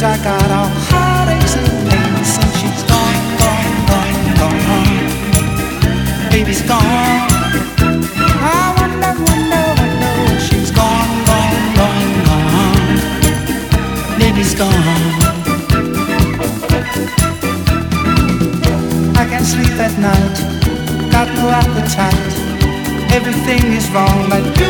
I got all heartaches and pains since she's gone, gone, gone, gone. Baby's gone. I wonder, wonder, wonder, she's gone, gone, gone, gone. Baby's gone. I can't sleep at night, got no appetite. Everything is wrong, but.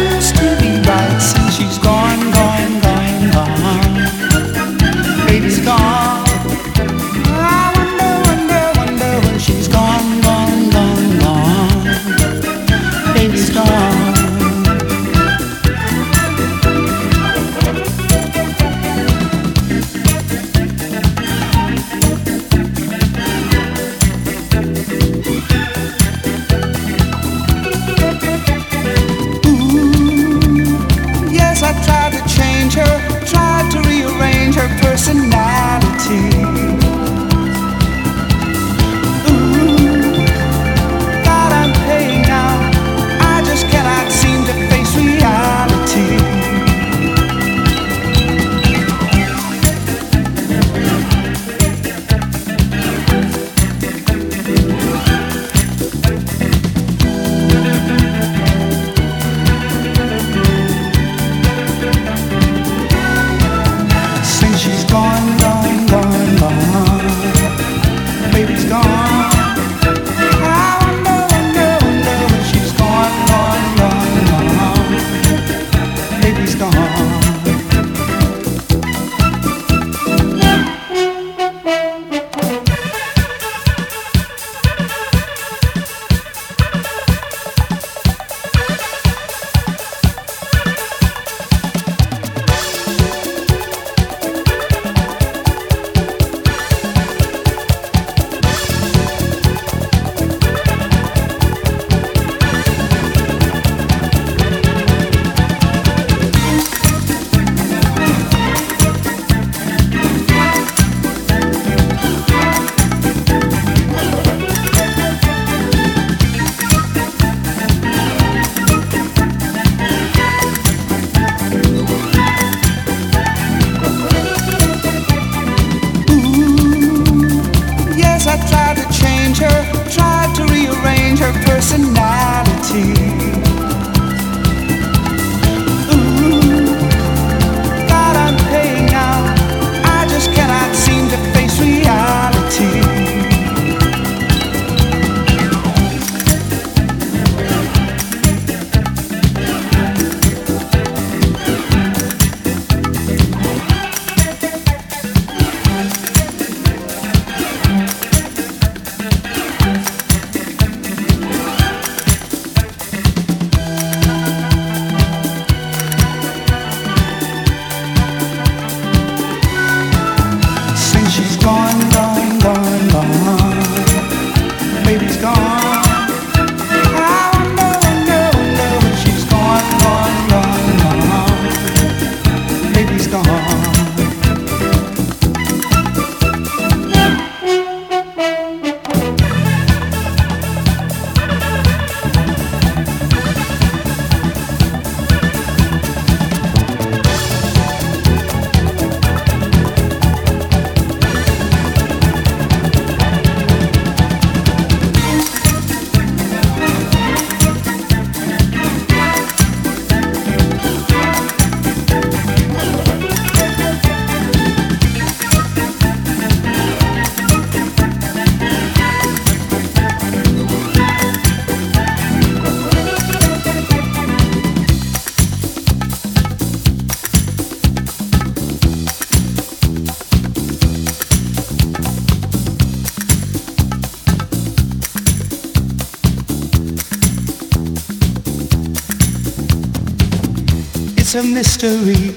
a mystery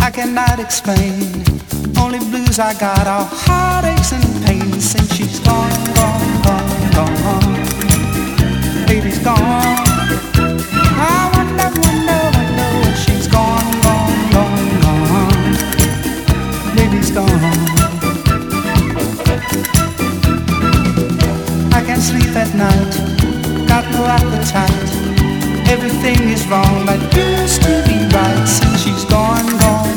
I cannot explain. Only blues I got are heartaches and pains since she's gone, gone, gone, gone. Baby's gone. I wonder, wonder, wonder she's gone, gone, gone, gone. Baby's gone. I can't sleep at night. Got no appetite everything is wrong, but used to be right since she's gone, gone.